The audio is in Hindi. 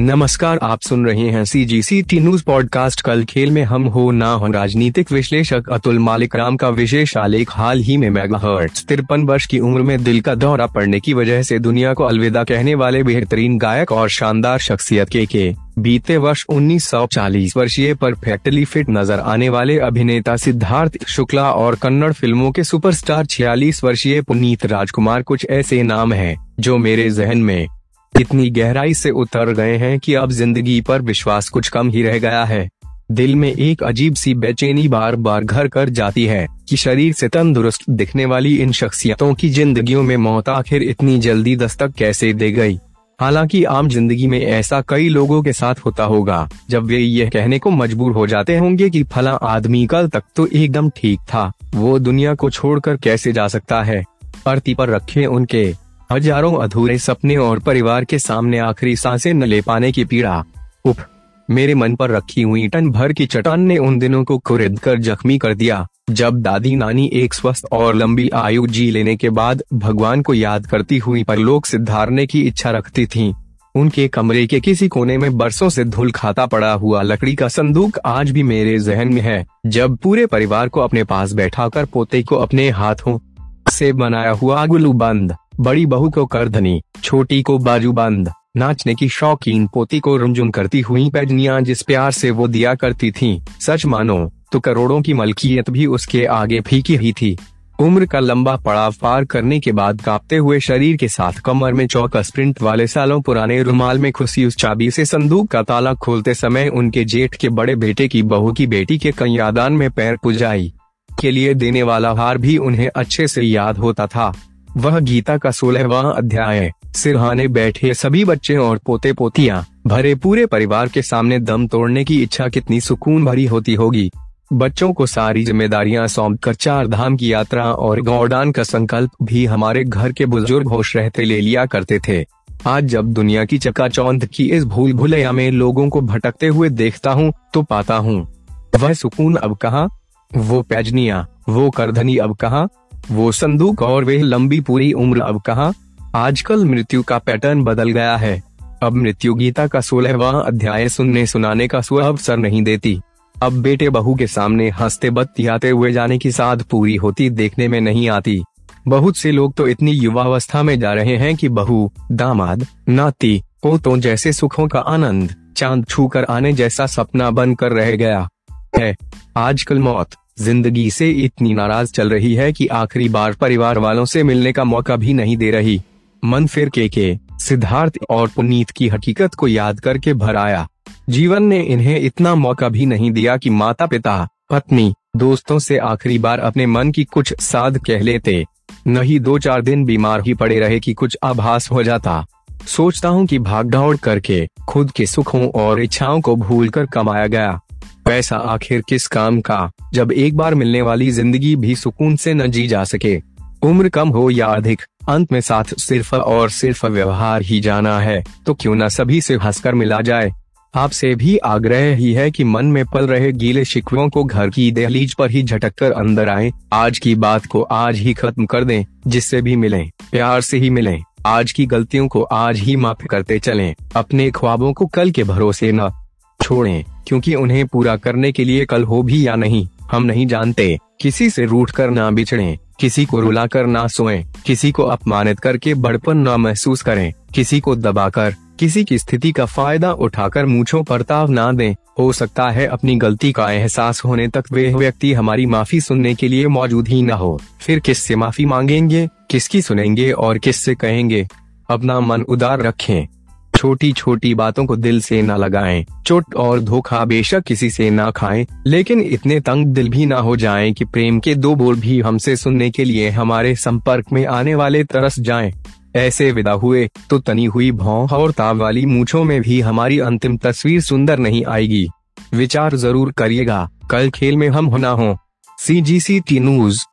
नमस्कार, आप सुन रहे हैं C G C T news podcast कल खेल में हम हो ना हो, राजनीतिक विश्लेषक अतुल मालिक राम का विशेष आलेख हाल ही में मेगाहर्ट्ज। तिरपन वर्ष की उम्र में दिल का दौरा पड़ने की वजह से दुनिया को अलविदा कहने वाले बेहतरीन गायक और शानदार शख्सियत के के। बीते वर्ष 1940 वर्षीय परफेक्टली फिट नज़र आने वाले अभिनेता सिद्धार्थ शुक्ला और कन्नड़ फ़िल्मों के सुपरस्टार 46 वर्षीय पुनीत राजकुमार कुछ ऐसे नाम हैं, जो मेरे जहन में इतनी गहराई से उतर गए हैं कि अब ज़िंदगी पर विश्वास कुछ कम ही रह गया है। दिल में एक अजीब सी बेचैनी बार बार घर कर जाती है कि शरीर से तंदुरुस्त दिखने वाली इन शख्सियतों की जिंदगियों में मौत आखिर इतनी जल्दी दस्तक कैसे दे गई? हालाँकि आम ज़िंदगी में ऐसा कई लोगों के साथ होता होगा, जब वे ये कहने को मजबूर हो जाते होंगे कि फला आदमी कल तक तो एकदम ठीक था, वो दुनिया को छोड़कर कैसे जा सकता है? अर्थी पर रखे उनके। हज़ारों अधूरे सपने और परिवार के सामने आखिरी साँसें न ले पाने की पीड़ा उप मेरे मन पर रखी हुई टन भर की चट्टान ने उन दिनों को खुरिद कर जख्मी कर दिया, जब दादी नानी एक स्वस्थ और लंबी आयु जी लेने के बाद भगवान को याद करती हुई परलोक से धारने की इच्छा रखती थीं। उनके कमरे के किसी कोने में बरसों से धूल खाता पड़ा हुआ लकड़ी का संदूक आज भी मेरे जहन में है, जब पूरे परिवार को अपने पास बैठाकर पोते को अपने हाथों से बनाया हुआ गुलू बंद बड़ी बहू को करधनी, छोटी को बाजू बंद नाचने की शौकीन पोती को रुंझुन करती हुई पैजनिया जिस प्यार से वो दिया करती थी। सच मानो तो करोड़ों की मलकियत भी उसके आगे फीकी ही थी। उम्र का लंबा पड़ाव पार करने के बाद कांपते हुए शरीर के साथ कमर में चौकस प्रिंट वाले सालों पुराने रुमाल में खुशी उस चाबी से संदूक का ताला खोलते समय उनके जेठ के बड़े बेटे की बहू की बेटी के कन्यादान में पैर पुजाई। के लिए देने वाला हार भी उन्हें अच्छे से याद होता था। वह गीता का सोलहवा अध्याय। सिरहाने बैठे सभी बच्चे और पोते पोतियाँ भरे पूरे परिवार के सामने दम तोड़ने की इच्छा कितनी सुकून भरी होती होगी। बच्चों को सारी जिम्मेदारियाँ सौंप कर चार धाम की यात्रा और गौडान का संकल्प भी हमारे घर के बुज़ुर्ग होश रहते ले लिया करते थे। आज जब दुनिया की चकाचौंध की इस भूल भुलैया में लोगों को भटकते हुए देखता हूँ तो पाता हूँ। वह सुकून अब कहा? वो पैजनिया, वो करधनी अब कहा? वो संदूक और वे लंबी पूरी उम्र। अब कहा, आजकल मृत्यु का पैटर्न बदल गया है। अब मृत्यु गीता का सोलहवा अध्याय सुनने सुनाने का स्व अवसर नहीं देती। अब बेटे बहू के सामने हँसते बत्तियाते हुए जाने की साध पूरी होती देखने में नहीं आती। बहुत से लोग तो इतनी युवावस्था में जा रहे हैं कि बहू, दामाद, नाती, पोतों जैसे सुखों का आनंद, चाँद छू कर आने जैसा सपना बन कर रह गया है। आजकल मौत ज़िंदगी से इतनी नाराज़ चल रही है कि आखिरी बार परिवार वालों से मिलने का मौका भी नहीं दे रही। मन फिर के के, सिद्धार्थ और पुनीत की हकीकत को याद करके भर आया। जीवन ने इन्हें इतना मौका भी नहीं दिया कि माता पिता पत्नी, दोस्तों से आखिरी बार अपने मन की कुछ साध कह लेते। नहीं दो चार दिन बीमार ही पड़े रहे कि कुछ आभास हो जाता। सोचता हूँ कि भाग दौड़ करके, खुद के सुखों और इच्छाओं को भूलकर कमाया गया। पैसा आखिर किस काम का? जब एक बार मिलने वाली ज़िंदगी भी सुकून से न जी जा सके। उम्र कम हो या अधिक, अंत में साथ सिर्फ़ और सिर्फ़ व्यवहार ही जाना है तो क्यों न सभी से हंसकर मिला जाए? आपसे भी आग्रह ही है कि मन में पल रहे गीले शिकवों को घर की दहलीज पर ही झटक कर अंदर आए। आज की बात को आज ही खत्म कर दें, जिससे भी मिलें, प्यार से ही मिलें। आज की गलतियों को आज ही माफ़ करते चलें। अपने ख्वाबों को कल के भरोसे न छोड़ें, क्योंकि उन्हें पूरा करने के लिए कल हो भी या नहीं, हम नहीं जानते। किसी से रूठ कर ना बिछड़े, किसी को रुला कर ना सोए, किसी को अपमानित करके बड़पन ना महसूस करें, किसी को दबाकर, किसी की स्थिति का फ़ायदा उठाकर मूछों पर ताव ना दें। हो सकता है अपनी गलती का एहसास होने तक वे व्यक्ति हमारी माफ़ी सुनने के लिए मौजूद ही न हो। फिर किससे माफ़ी मांगेंगे, किसकी सुनेंगे और किससे कहेंगे? अपना मन उदार रखें। छोटी छोटी बातों को दिल से न लगाएँ, चोट और धोखा बेशक किसी से ना खाएँ, लेकिन इतने तंग दिल भी ना हो जाएँ कि प्रेम के दो बोल भी हमसे सुनने के लिए हमारे संपर्क में आने वाले तरस जाएँ। ऐसे विदा हुए तो तनी हुई भौं और ताव वाली मूछों में भी हमारी अंतिम तस्वीर सुंदर नहीं आएगी। विचार ज़रूर करिएगा कल खेल में हम होना हो। सी जी सी टी न्यूज़